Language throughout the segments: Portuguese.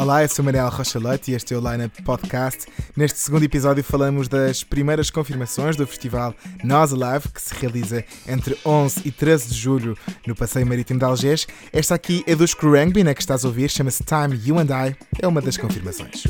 Olá, eu sou Mariel Rocha e este é o Lineup Podcast. Neste segundo episódio falamos das primeiras confirmações do festival Nós Alive, que se realiza entre 11 e 13 de julho no Passeio Marítimo de Algés. Esta aqui é dos Krangby, né, que estás a ouvir, chama-se Time You and I, é uma das confirmações.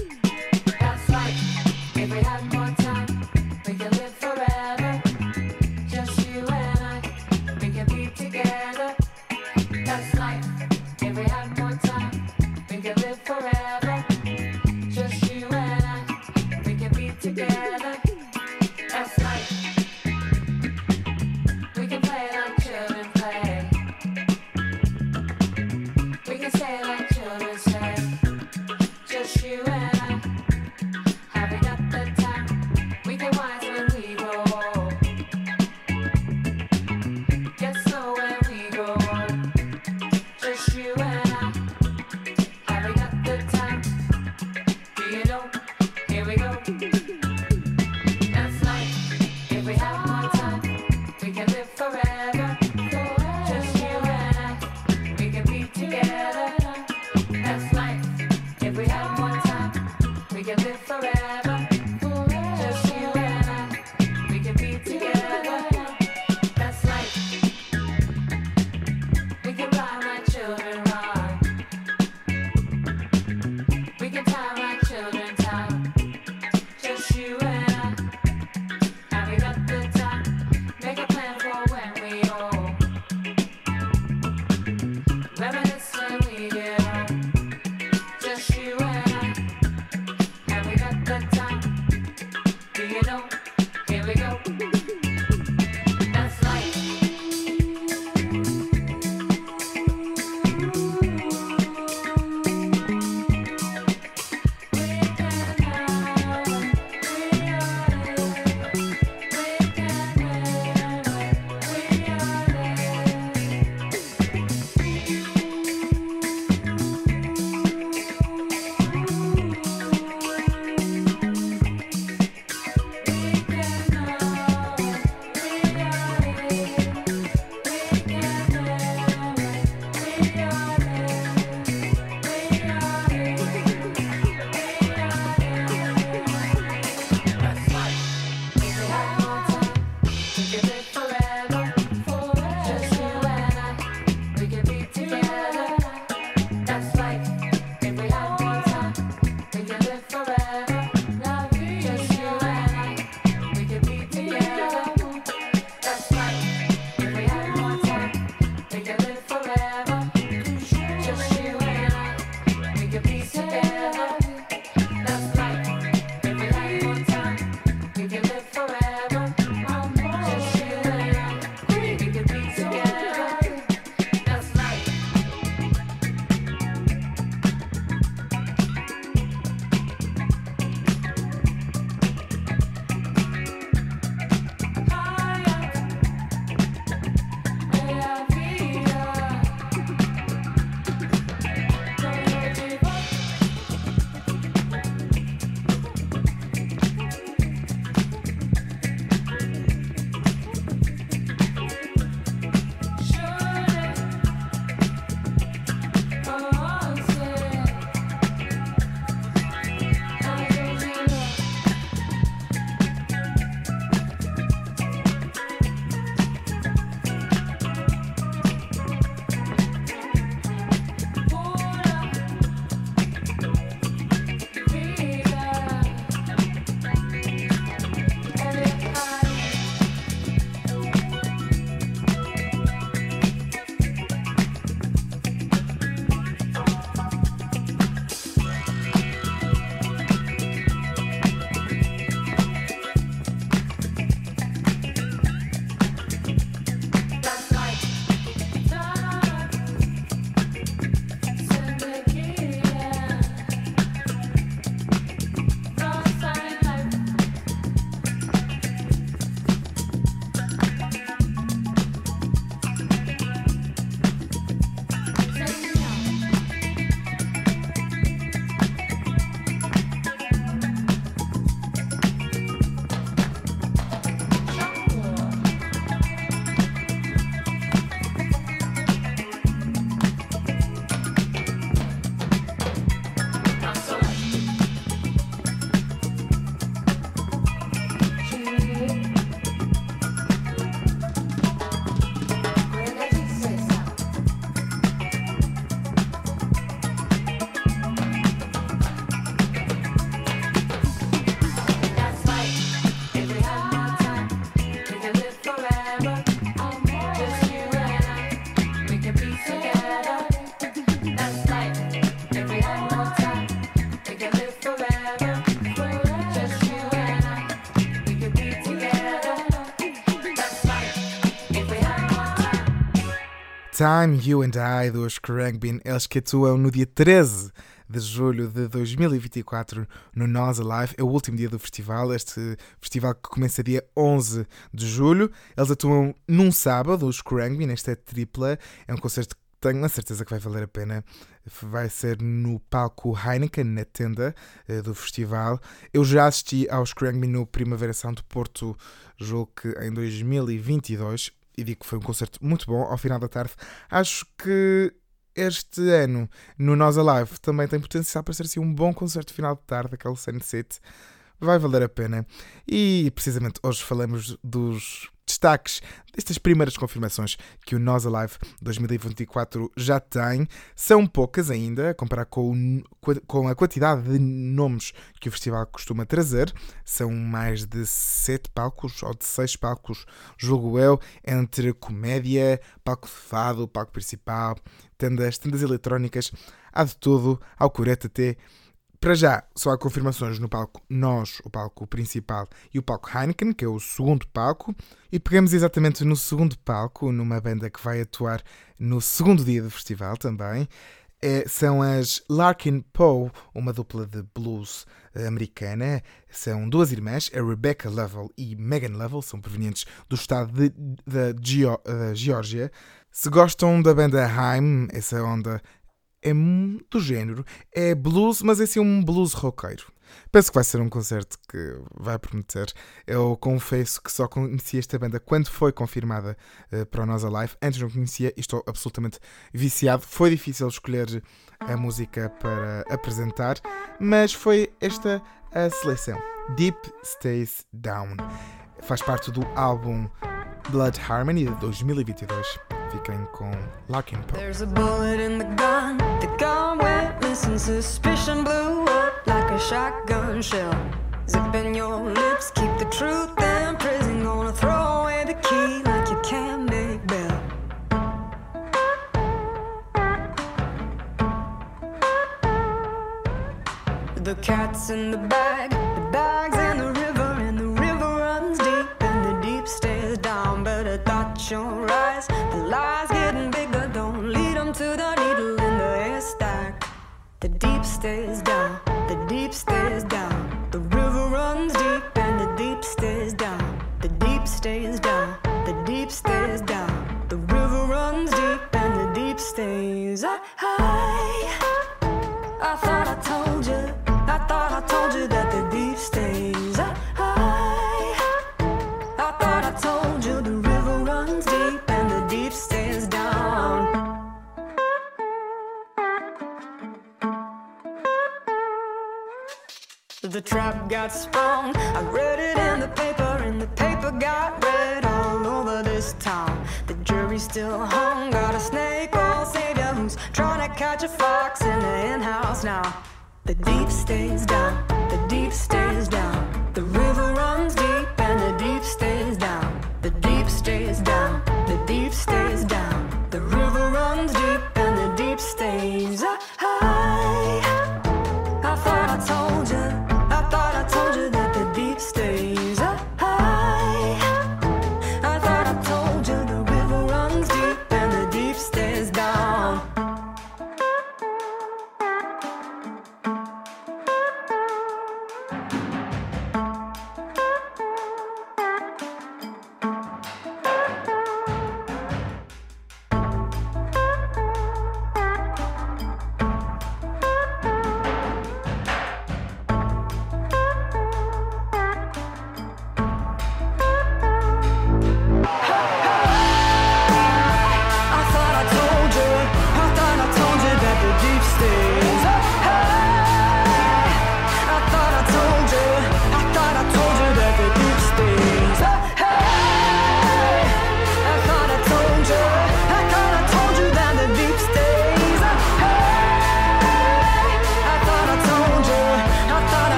Time You and I dos Khruangbin, eles que atuam no dia 13 de julho de 2024 no Nós Alive, é o último dia do festival, este festival que começa dia 11 de julho. Eles atuam num sábado, os Khruangbin, esta é tripla, é um concerto que tenho a certeza que vai valer a pena. Vai ser no palco Heineken, na tenda eh, do festival. Eu já assisti aos Khruangbin no Primavera Sound de Porto, julgo que em 2022, e digo que foi um concerto muito bom. Ao final da tarde, acho que este ano no Nós Alive também tem potencial para ser assim, um bom concerto final de tarde, aquele sunset. Vai valer a pena. E precisamente hoje falamos dos destaques destas primeiras confirmações que o Nós Alive 2024 já tem. São poucas ainda, a comparar com, o- com a quantidade de nomes que o festival costuma trazer. São mais de sete palcos, ou de seis palcos, julgo eu, entre comédia, palco de fado, palco principal, tendas, tendas eletrónicas, há de tudo, ao curete até. Para já, só há confirmações no palco Nós, o palco principal, e o palco Heineken, que é o segundo palco. E pegamos exatamente no segundo palco, numa banda que vai atuar no segundo dia do festival também. É, são as Larkin Poe, uma dupla de blues eh, americana. São duas irmãs, a Rebecca Lovell e Megan Lovell, são provenientes do estado da Geórgia. Se gostam da banda Haim, essa onda é do género, é blues, mas é assim um blues roqueiro. Penso que vai ser um concerto que vai prometer. Eu confesso que só conheci esta banda quando foi confirmada eh, para o Nós Alive. Antes não conhecia e estou absolutamente viciado. Foi difícil escolher a música para apresentar, mas foi esta a seleção. Deep Stays Down. Faz parte do álbum Blood Harmony de 2022. Fiquem com Larkin Poe. There's a bullet in the gun. The gun went missing. Suspicion blew up like a shotgun shell. Zipping your lips, keep the truth in prison. Gonna throw away the key like you can't make bail. The cat's in the bag,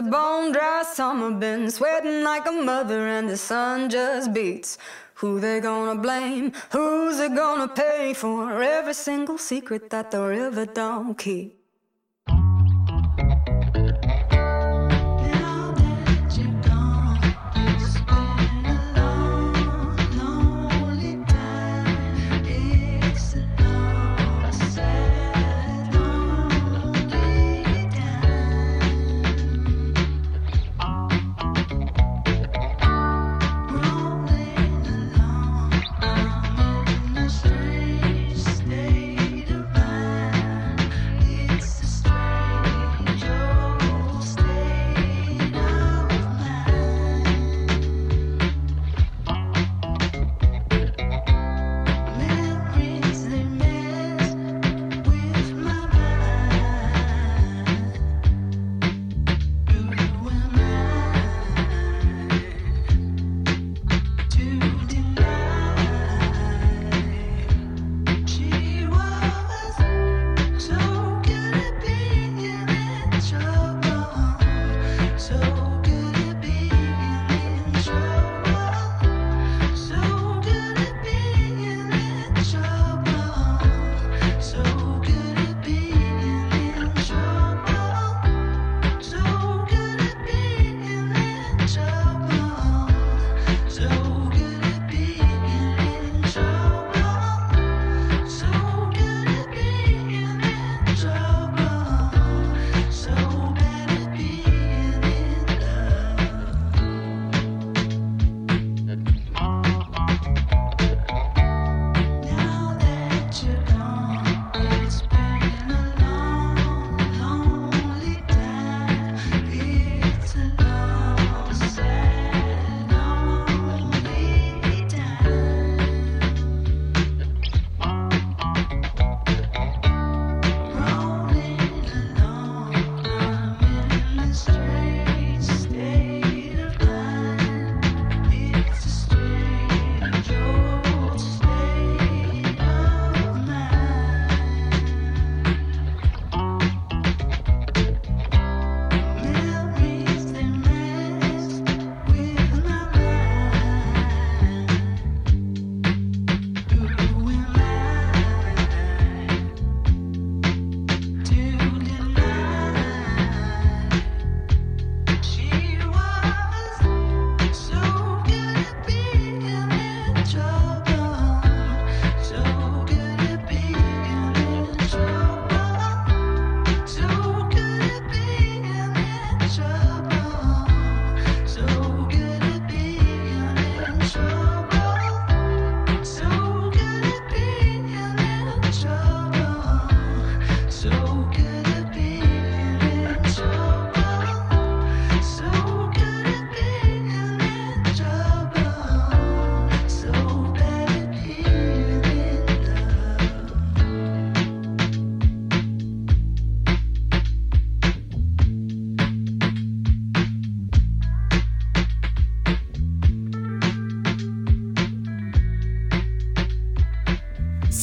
a bone dry summer, been sweating like a mother and the sun just beats. Who they gonna blame? Who's it gonna pay for every single secret that the river don't keep?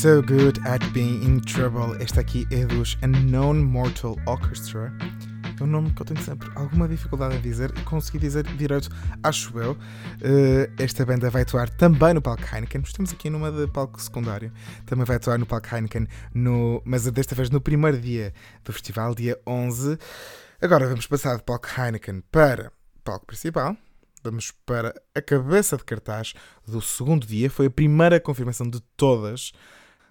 So Good at Being in Trouble. Esta aqui é dos Unknown Mortal Orchestra. É um nome que eu tenho sempre alguma dificuldade em dizer e consegui dizer direito, acho eu. Eh, esta banda vai atuar também no palco Heineken. Estamos aqui numa de palco secundário. Também vai atuar no palco Heineken, no, mas desta vez no primeiro dia do festival, dia 11. Agora vamos passar de palco Heineken para palco principal. Vamos para a cabeça de cartaz do segundo dia. Foi a primeira confirmação de todas.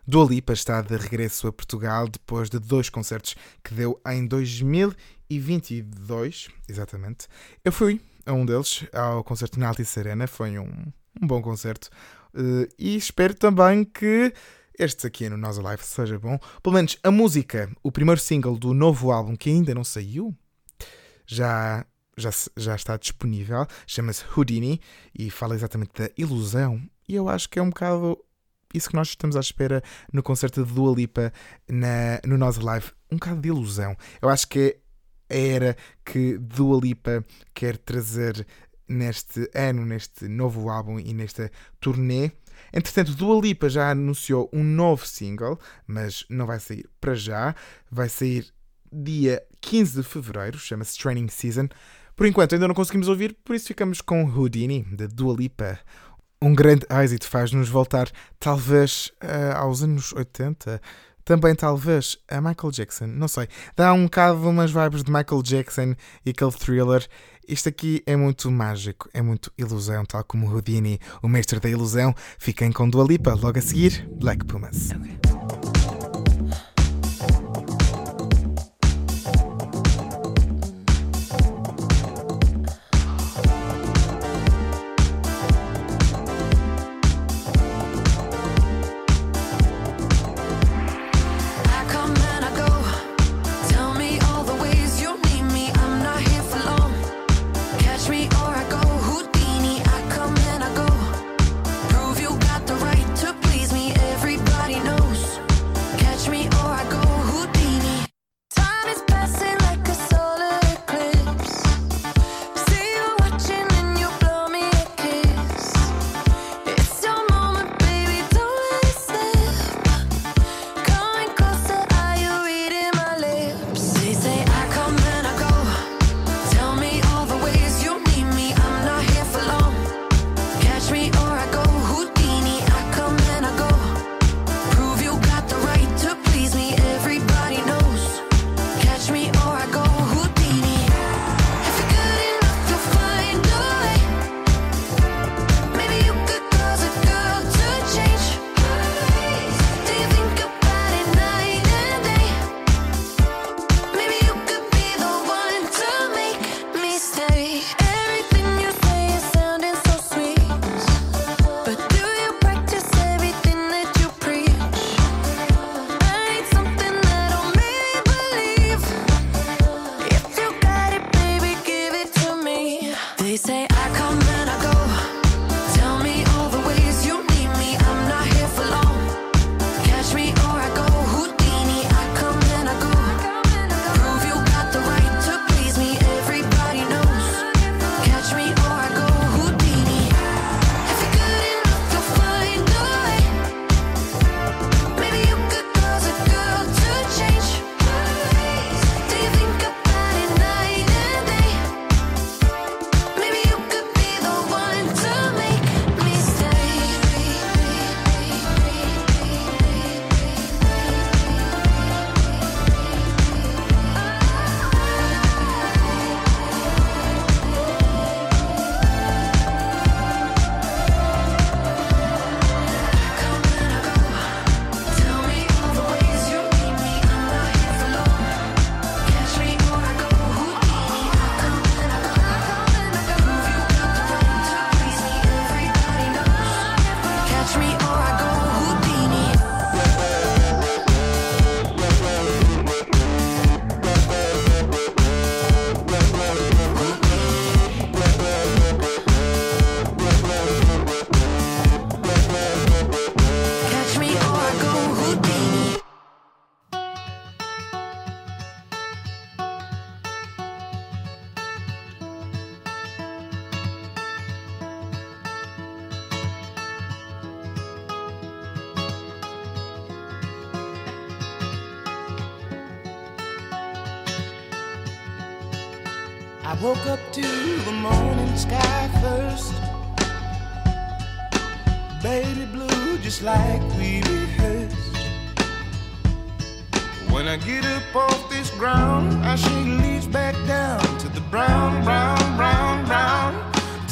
Dua Lipa está de regresso a Portugal depois de dois concertos que deu em 2022, exatamente. Eu fui a um deles, ao concerto na Altice Arena, foi um, um bom concerto. Eh, e espero também que este aqui no Nós Alive seja bom. Pelo menos a música, o primeiro single do novo álbum que ainda não saiu, já, já, já está disponível. Chama-se Houdini e fala exatamente da ilusão. E eu acho que é um bocado isso que nós estamos à espera no concerto de Dua Lipa na, no Nós Live. Um bocado de ilusão. Eu acho que é a era que Dua Lipa quer trazer neste ano, neste novo álbum e nesta turnê. Entretanto, Dua Lipa já anunciou um novo single, mas não vai sair para já. Vai sair dia 15 de fevereiro, chama-se Training Season. Por enquanto ainda não conseguimos ouvir, por isso ficamos com Houdini, de Dua Lipa. Um grande êxito faz-nos voltar, talvez, eh, aos anos 80. Também, talvez, a Michael Jackson. Não sei. Dá um bocado umas vibes de Michael Jackson e aquele thriller. Isto aqui é muito mágico, é muito ilusão, tal como Houdini, o mestre da ilusão. Fiquem com Dua Lipa, logo a seguir, Black Pumas. Okay.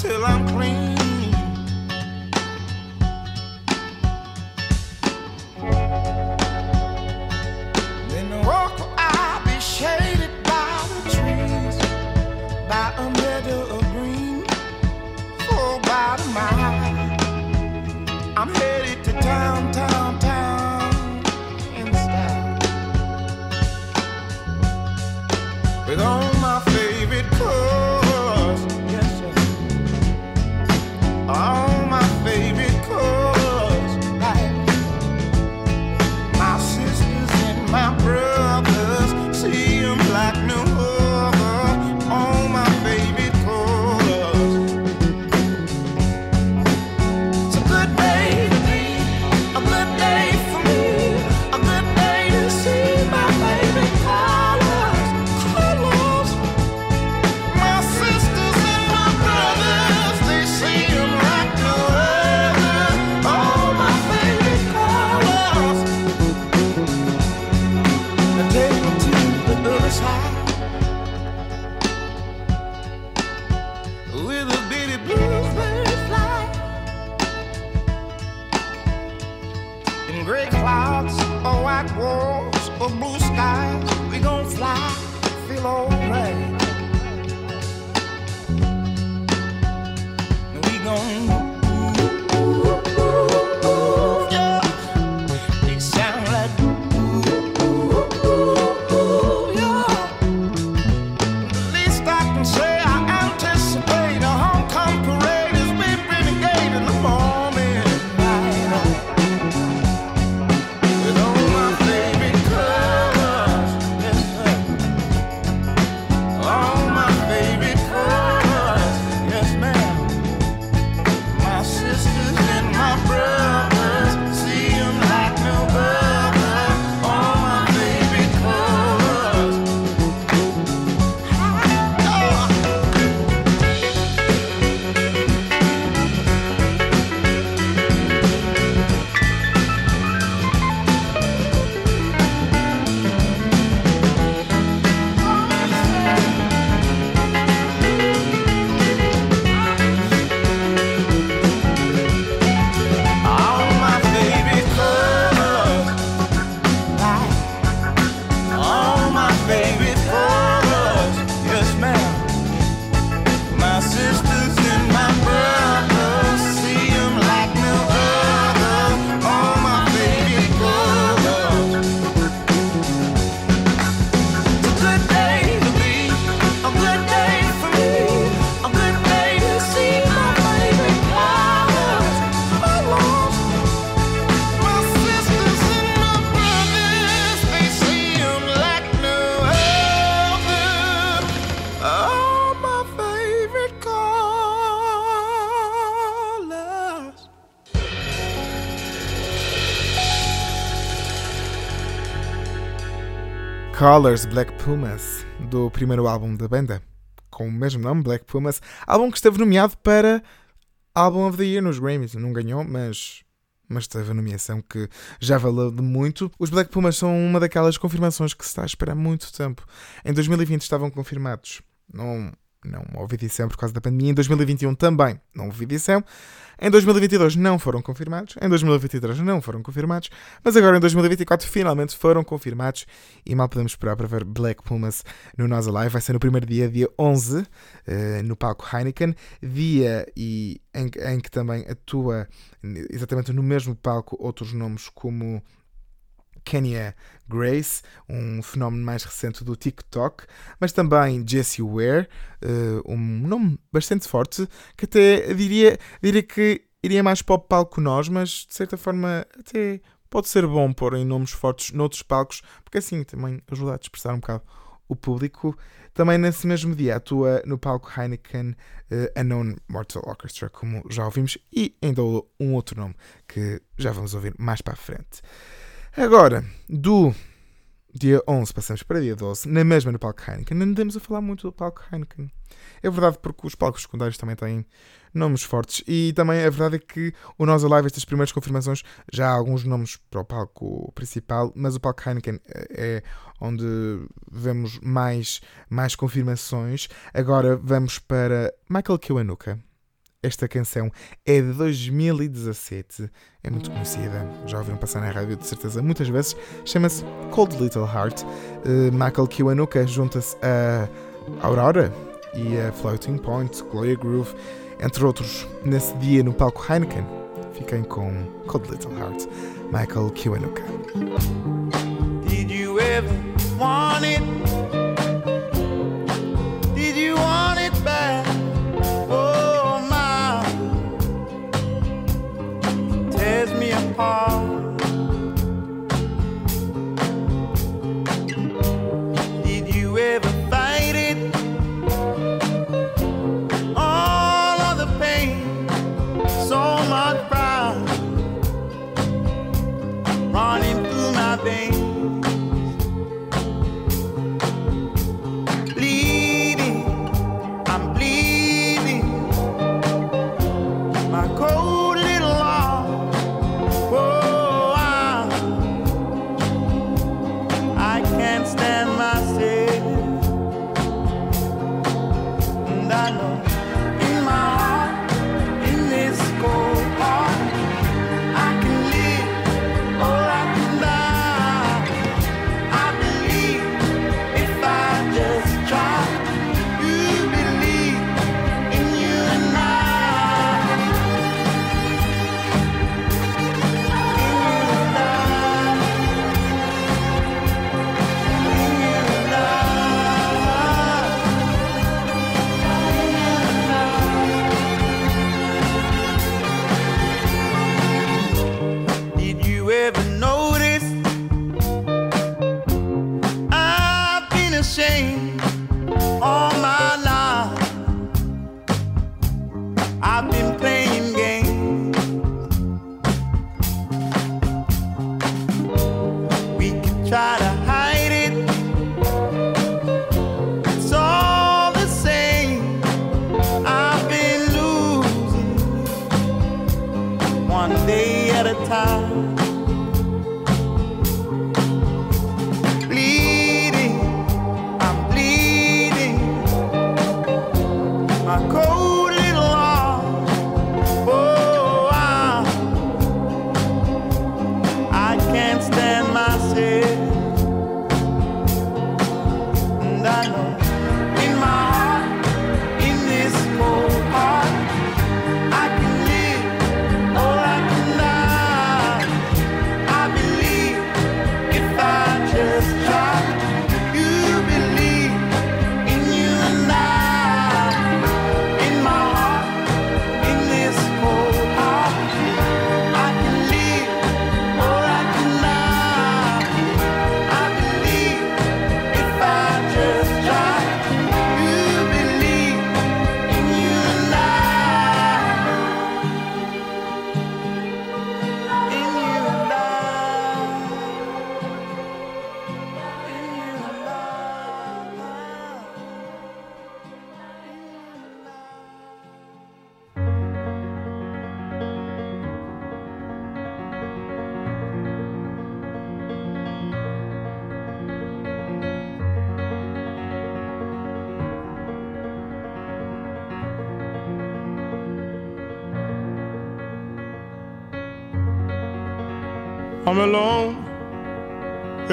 till I'm clean. Colors Black Pumas, do primeiro álbum da banda, com o mesmo nome, Black Pumas, álbum que esteve nomeado para Album of the Year nos Grammys. Não ganhou, mas, mas teve a nomeação que já valeu de muito. Os Black Pumas são uma daquelas confirmações que se está a esperar muito tempo. Em 2020 estavam confirmados. Não, não houve edição por causa da pandemia. Em 2021 também não houve edição. Em 2022 não foram confirmados. Em 2023 não foram confirmados. Mas agora em 2024 finalmente foram confirmados. E mal podemos esperar para ver Black Pumas no Nós Alive. Vai ser no primeiro dia, dia 11, eh, no palco Heineken. Dia e em, em que também atua exatamente no mesmo palco outros nomes como Kenya Grace, um fenómeno mais recente do TikTok, mas também Jessie Ware, eh, um nome bastante forte, que até diria, diria que iria mais para o palco nós, mas de certa forma até pode ser bom pôr em nomes fortes noutros palcos, porque assim também ajuda a dispersar um bocado o público. Também nesse mesmo dia atua no palco Heineken eh, Unknown Mortal Orchestra, como já ouvimos, e ainda um outro nome que já vamos ouvir mais para a frente. Agora, do dia 11 passamos para dia 12, na mesma no palco Heineken. Não andamos a falar muito do palco Heineken. É verdade porque os palcos secundários também têm nomes fortes e também a verdade é que o Nós Alive, estas primeiras confirmações, já há alguns nomes para o palco principal, mas o palco Heineken é onde vemos mais, mais confirmações. Agora vamos para Michael Kiwanuka. Esta canção é de 2017, é muito conhecida, já ouviram passar na rádio de certeza muitas vezes. Chama-se Cold Little Heart. Uh, Michael Kiwanuka junta-se a Aurora e a Floating Point, Gloria Groove, entre outros, nesse dia no palco Heineken. Fiquem com Cold Little Heart. Michael Kiwanuka. Did you ever want it? Apart.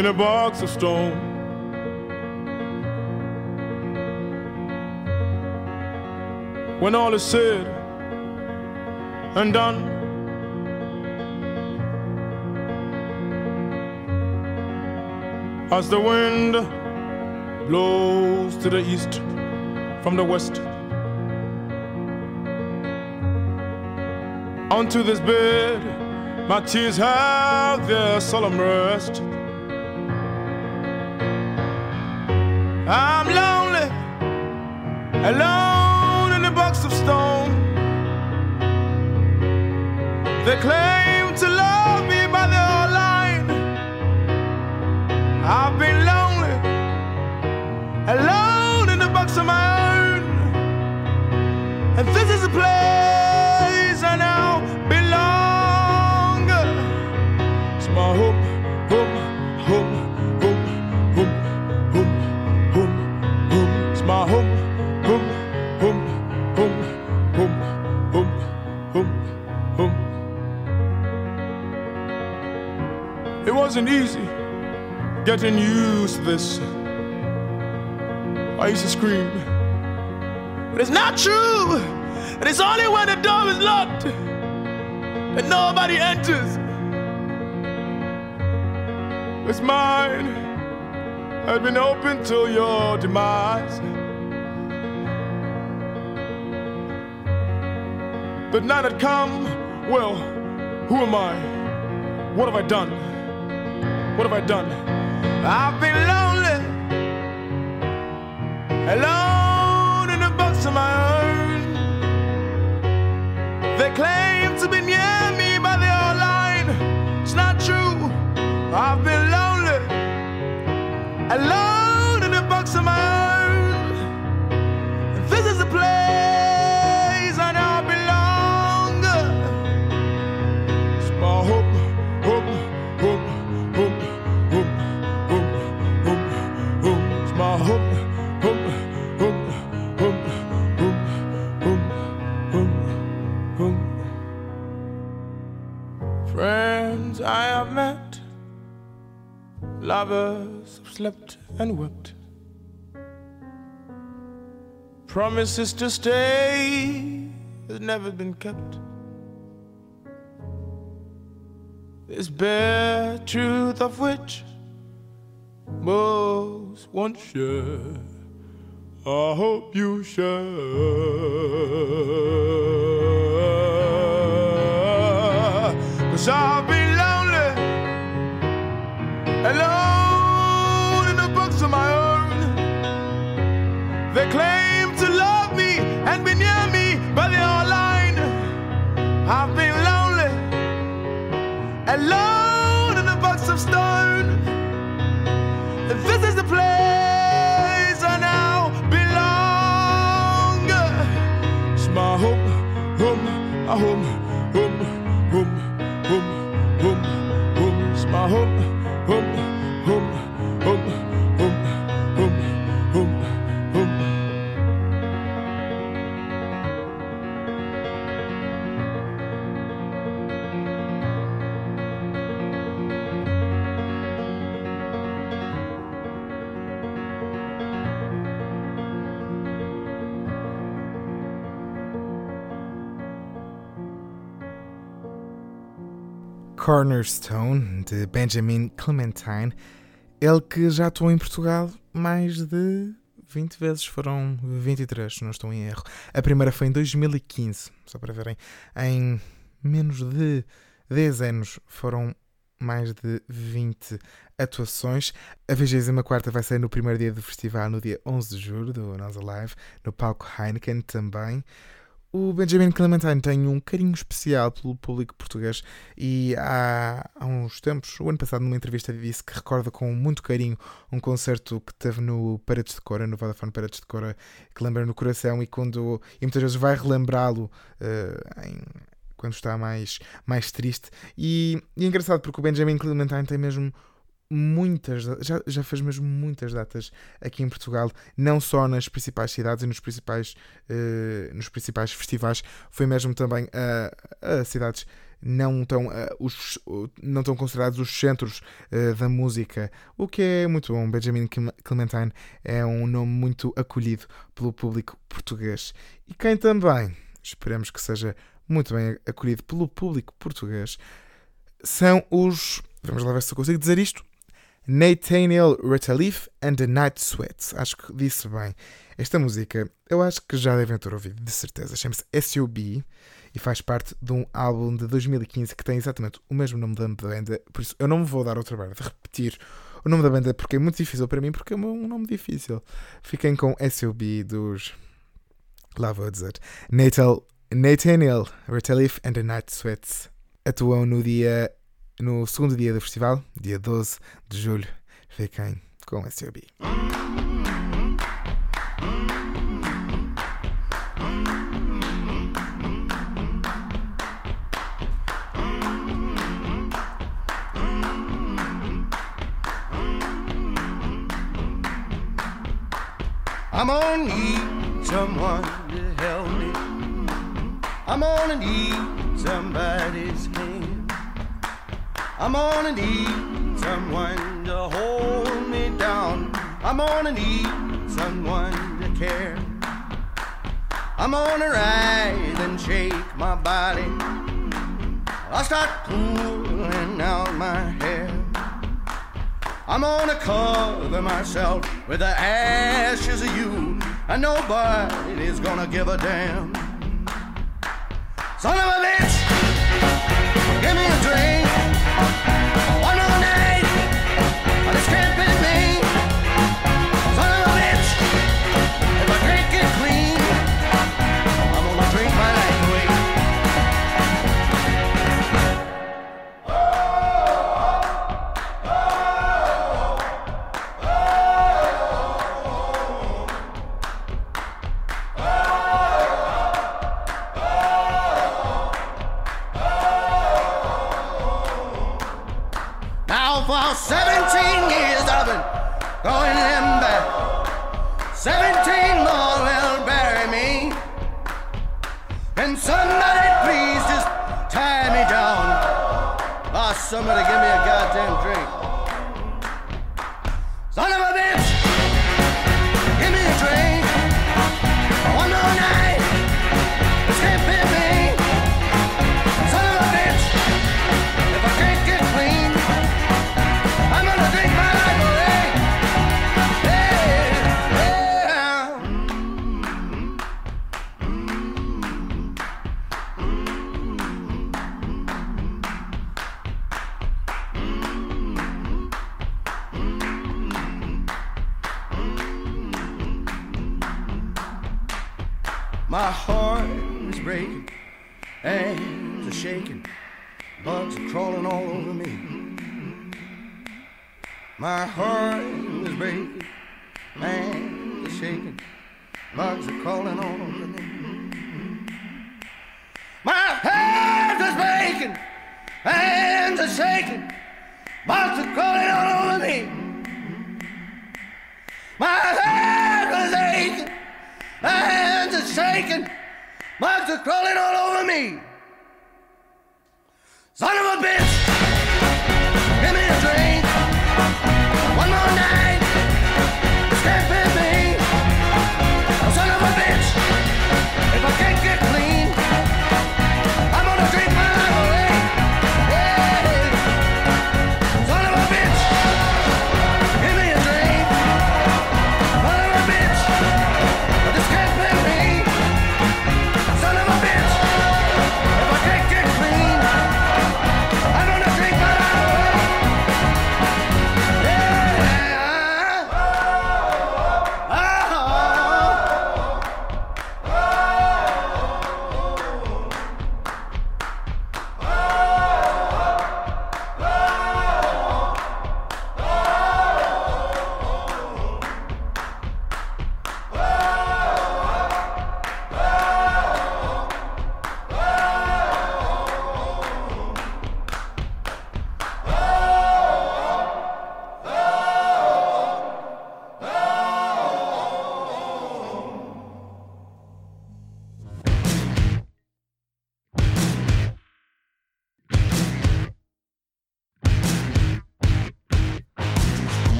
In a box of stone. When all is said and done, as the wind blows to the east from the west. Onto this bed, my tears have their solemn rest. I'm lonely, alone in a box of stone. They claim to love me, but they're lying. I've been lonely, alone in a box of my own. And this is a place getting used to this. I used to scream. But it's not true. And it's only when the door is locked and nobody enters. It's mine has been open till your demise. But now that come, well, who am I? What have I done? What have I done? I've been lonely, alone in a box of my own. They claim to be near me, but they lying. It's not true. I've been lonely, alone in a box of my own. Lovers have slept and wept. Promises to stay has never been kept. This bare truth of which most won't share. I hope you share. Cause I'll Cornerstone, de Benjamin Clementine. Ele que já atuou em Portugal mais de 20 vezes, foram 23, se não estou em erro. A primeira foi em 2015, só para verem. Em menos de 10 anos foram mais de 20 atuações. A 24 vai sair no primeiro dia do festival, no dia 11 de julho, do Nós Alive, no palco Heineken também. O Benjamin Clementine tem um carinho especial pelo público português e há, há uns tempos, o ano passado, numa entrevista, disse que recorda com muito carinho um concerto que teve no Paredes de Cora, no Vodafone Paredes de Cora, que lembra no coração e, quando, e muitas vezes vai relembrá-lo em- quando está mais, mais triste. E, e é engraçado porque o Benjamin Clementine tem mesmo muitas, já, já fez mesmo muitas datas aqui em Portugal, não só nas principais cidades e nos principais, eh, nos principais festivais, foi mesmo também a, a cidades não estão, eh, os, não estão considerados os centros eh, da música, o que é muito bom. Benjamin Clem- Clementine é um nome muito acolhido pelo público português. E quem também, esperemos que seja muito bem acolhido pelo público português, são os. Vamos lá ver se eu consigo dizer isto. Nathaniel Rateliff and the Night Sweats. Acho que disse bem. Esta música eu acho que já devem ter ouvido, de certeza. Chama-se S.O.B. e faz parte de um álbum de 2015 que tem exatamente o mesmo nome da banda. Por isso eu não me vou dar ao trabalho de repetir o nome da banda porque é muito difícil para mim, porque é um nome difícil. Fiquem com S.O.B. dos. Lá vou dizer. Nathaniel Rateliff and the Night Sweats atuam no dia. No segundo dia do festival, dia 12 de julho. Fiquem com S.O.B. I'm gonna need someone to help me. I'm gonna need somebody's. I'm gonna need someone to hold me down. I'm gonna need someone to care. I'm gonna rise and shake my body. I'll start pulling out my hair. I'm gonna cover myself with the ashes of you, and nobody's gonna give a damn. Son of a bitch, give me a drink. Thank you.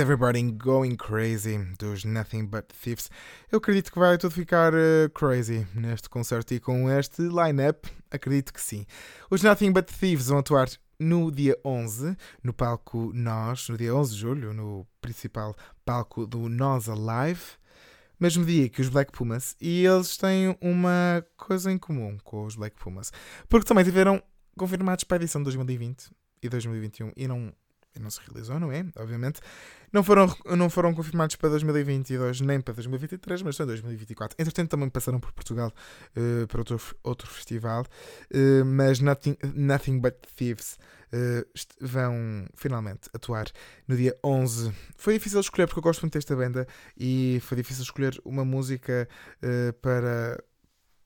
Everybody Going Crazy dos Nothing But Thieves. Eu acredito que vai tudo ficar eh, crazy neste concerto e com este line-up, acredito que sim. Os Nothing But Thieves vão atuar no dia 11, no palco Nós, no dia 11 de julho, no principal palco do Nós Alive. Mesmo dia que os Black Pumas, e eles têm uma coisa em comum com os Black Pumas, porque também tiveram confirmados para a edição de 2020 e 2021 e não, não se realizou, não é? Obviamente. Não foram, não foram confirmados para 2022 nem para 2023, mas em 2024. Entretanto, também passaram por Portugal eh, para outro, outro festival, eh, mas Nothing, Nothing But Thieves est- vão finalmente atuar no dia 11. Foi difícil escolher porque eu gosto muito desta banda e foi difícil escolher uma música para,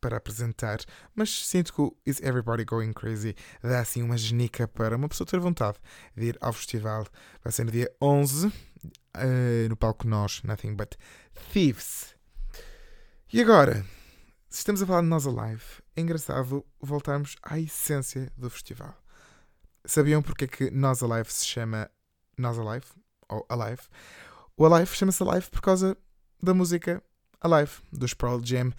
para apresentar, mas sinto que o Is Everybody Going Crazy dá assim uma genica para uma pessoa ter vontade de ir ao festival. Vai ser no dia 11, eh, no palco Nós, Nothing But Thieves. E agora, se estamos a falar de Nós Alive, é engraçado voltarmos à essência do festival. Sabiam porque é que Nós Alive se chama Nós Alive? Ou Alive? O Alive chama-se Alive por causa da música Alive, dos Pearl Jam.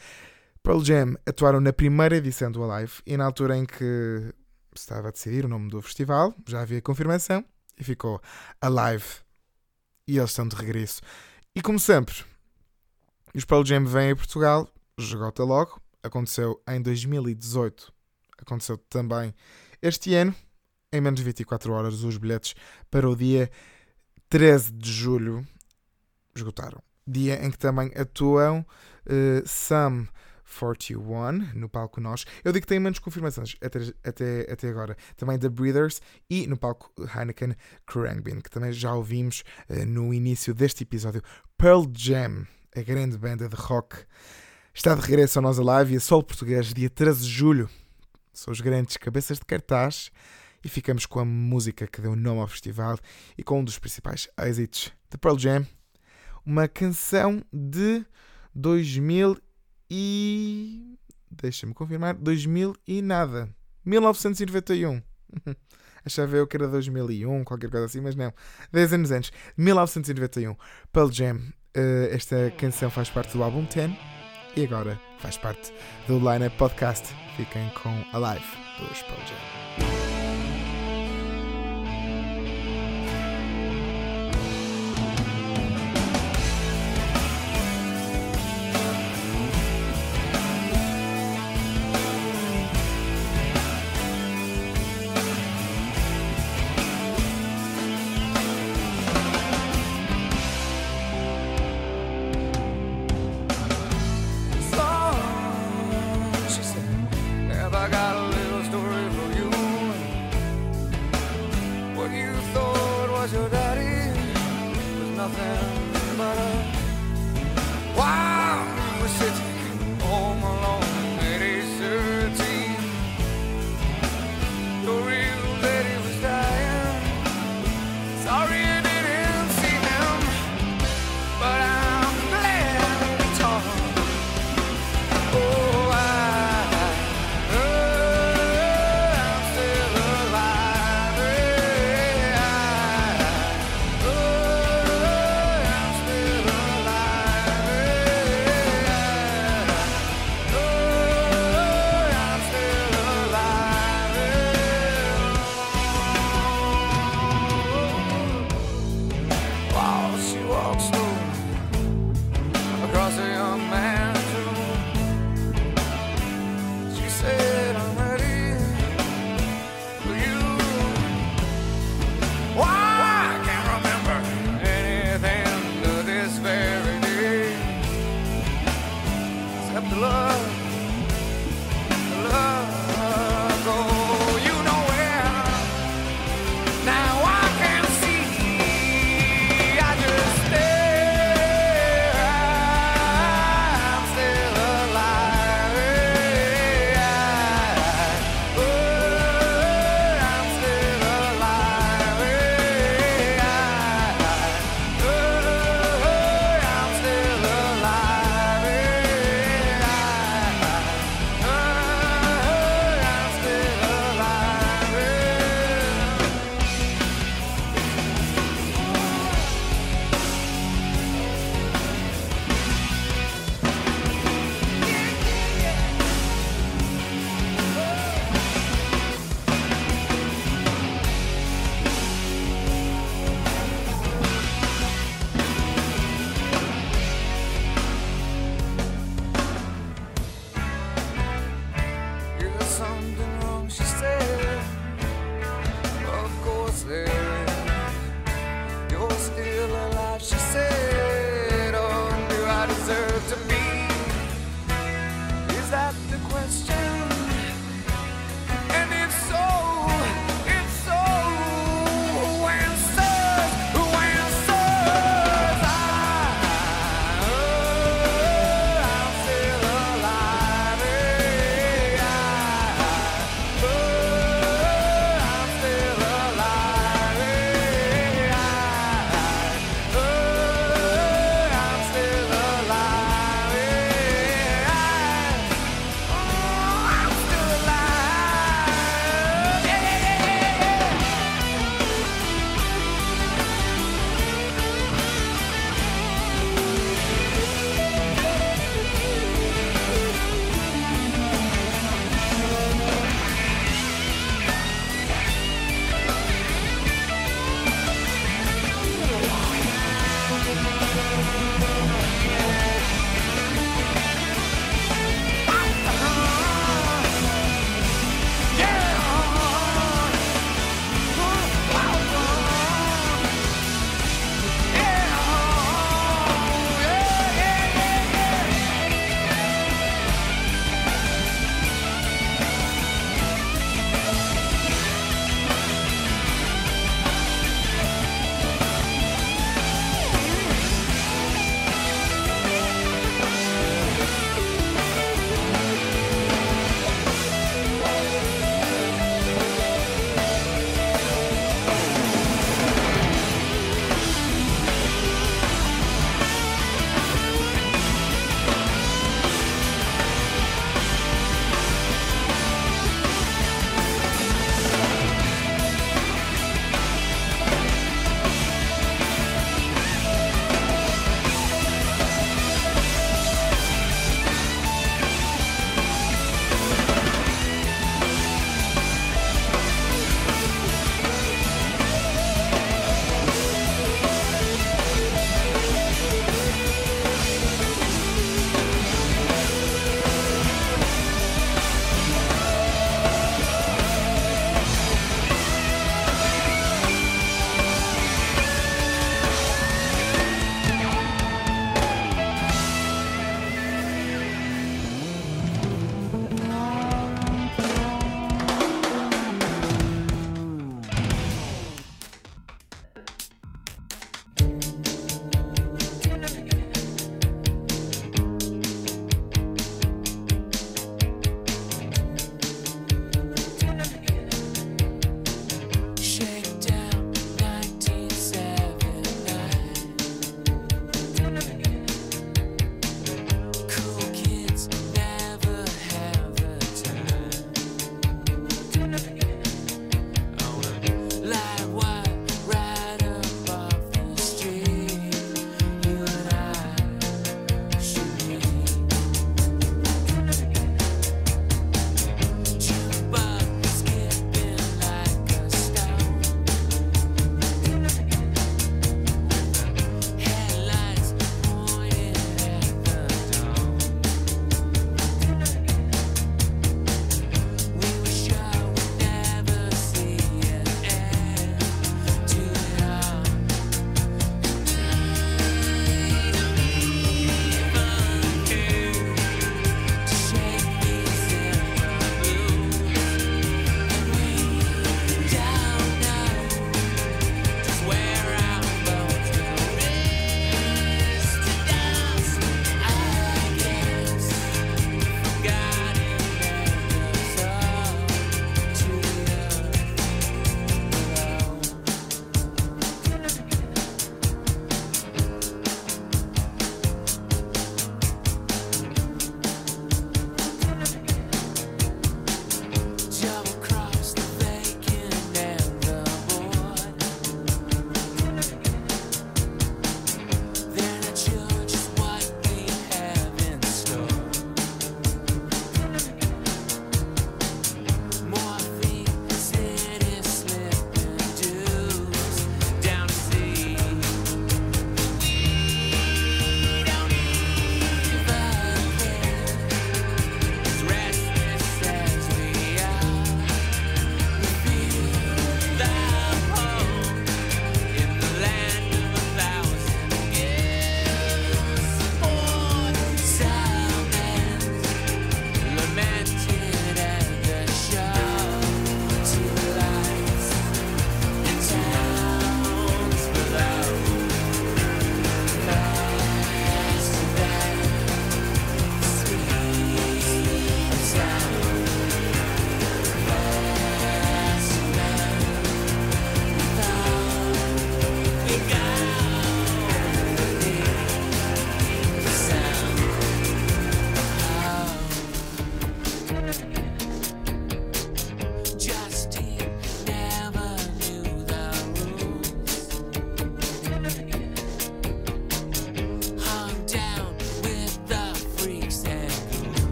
Pearl Jam atuaram na primeira edição do Alive e na altura em que estava a decidir o nome do festival, já havia confirmação e ficou Alive. E eles estão de regresso. E como sempre, os Pearl Jam vêm a Portugal, esgota logo. Aconteceu em 2018, aconteceu também este ano. Em menos de 24 horas, os bilhetes para o dia 13 de julho esgotaram. Dia em que também atuam eh, Sam 41 no palco Nós. Eu digo que tem menos confirmações até, até, até agora. Também The Breeders e no palco Heineken Krangbin, que também já ouvimos eh, no início deste episódio. Pearl Jam, a grande banda de rock, está de regresso ao Nós Alive e a Sol Português, dia 13 de julho. São os grandes cabeças de cartaz e ficamos com a música que deu nome ao festival e com um dos principais êxitos de Pearl Jam, uma canção de 2000 e. Deixa-me confirmar. 2000 e nada. 1991. Achava eu que era 2001, qualquer coisa assim, mas não. 10 anos antes. 1991. Pearl Jam. Eh, esta canção faz parte do álbum 10 e agora faz parte do Line Up Podcast. Fiquem com Alive dos Pearl Jam.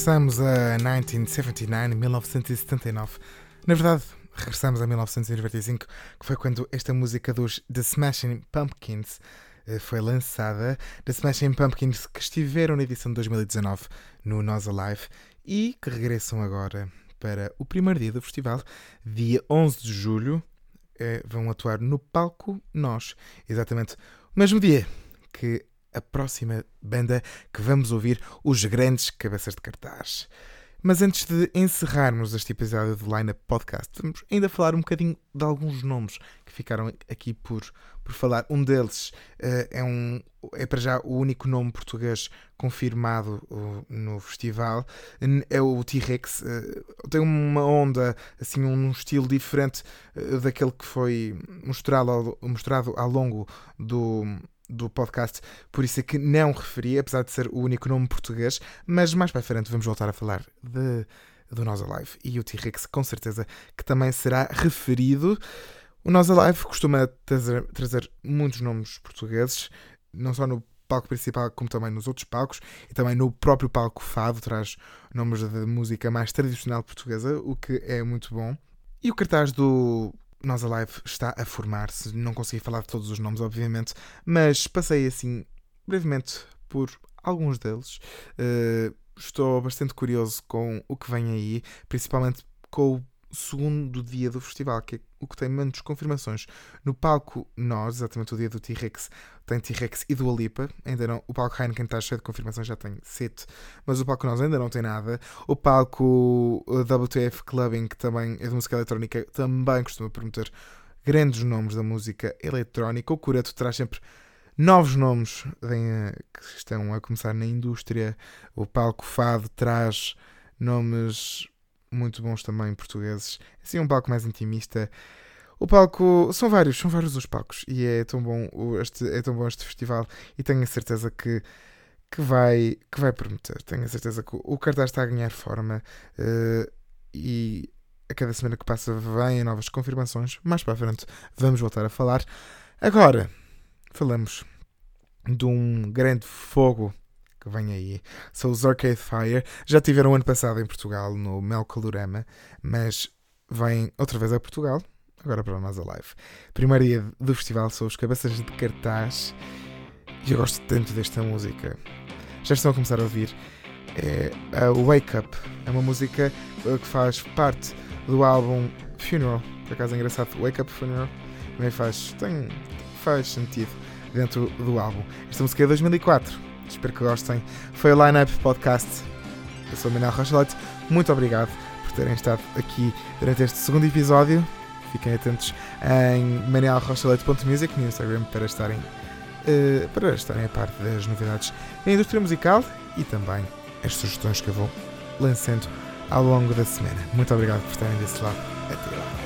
Regressamos a 1979, 1979. Na verdade, regressamos a 1995, que foi quando esta música dos The Smashing Pumpkins eh, foi lançada. The Smashing Pumpkins que estiveram na edição de 2019 no Nós Alive e que regressam agora para o primeiro dia do festival, dia 11 de julho. eh, vão atuar no palco Nós, exatamente o mesmo dia que a próxima banda que vamos ouvir, os grandes cabeças de cartaz. Mas antes de encerrarmos este episódio do Line Up Podcast, vamos ainda falar um bocadinho de alguns nomes que ficaram aqui por, por falar. Um deles eh, é, um, é para já o único nome português confirmado uh, no festival. É o T-Rex. eh, tem uma onda, assim, um estilo diferente eh, daquele que foi mostrado ao, mostrado ao longo do, do podcast, por isso é que não referi, apesar de ser o único nome português, mas mais para frente vamos voltar a falar de, do Nós Alive e o T-Rex, com certeza que também será referido. O Nós Alive costuma trazer, trazer muitos nomes portugueses, não só no palco principal, como também nos outros palcos, e também no próprio palco Fado, traz nomes de música mais tradicional portuguesa, o que é muito bom. E o cartaz do Nós Alive está a formar-se. Não consegui falar de todos os nomes, obviamente, mas passei assim brevemente por alguns deles. Eh, estou bastante curioso com o que vem aí, principalmente com o segundo dia do festival, que é o que tem menos confirmações. No palco Nós, exatamente o dia do T-Rex, tem T-Rex e Dua Lipa. Ainda não, o palco Heineken está cheio de confirmações, já tem sete, mas o palco Nós ainda não tem nada. O palco uh, WTF Clubbing, que também é de música eletrónica, também costuma prometer grandes nomes da música eletrónica. O Cureto traz sempre novos nomes em, que estão a começar na indústria. O palco Fado traz nomes muito bons também portugueses. Assim, um palco mais intimista. O palco. São vários, são vários os palcos. E é tão bom este, é tão bom este festival. E tenho a certeza que, que, vai, que vai prometer. Tenho a certeza que o, cartaz está a ganhar forma. eh, e a cada semana que passa vêm novas confirmações. Mais para a frente vamos voltar a falar. Agora, falamos de um grande fogo que vem aí. São os Arcade Fire. Já tiveram ano passado em Portugal, no Mel Calorama, mas vêm outra vez a Portugal, agora para nós a live. Primeiro dia do festival são os cabeças de cartaz e eu gosto tanto desta música. Já estão a começar a ouvir. É a Wake Up. É uma música eh, que faz parte do álbum Funeral. Por acaso é engraçado. Wake Up Funeral também faz, tem, faz sentido dentro do álbum. Esta música é de 2004. Espero que gostem. Foi o Line Up Podcast. Eu sou o Manuel Rochelete. Muito obrigado por terem estado aqui durante este segundo episódio. Fiquem atentos em manuelrochelete.music no Instagram para estarem, eh, para estarem a par das novidades da indústria musical e também as sugestões que eu vou lançando ao longo da semana. Muito obrigado por estarem desse lado. Até lá.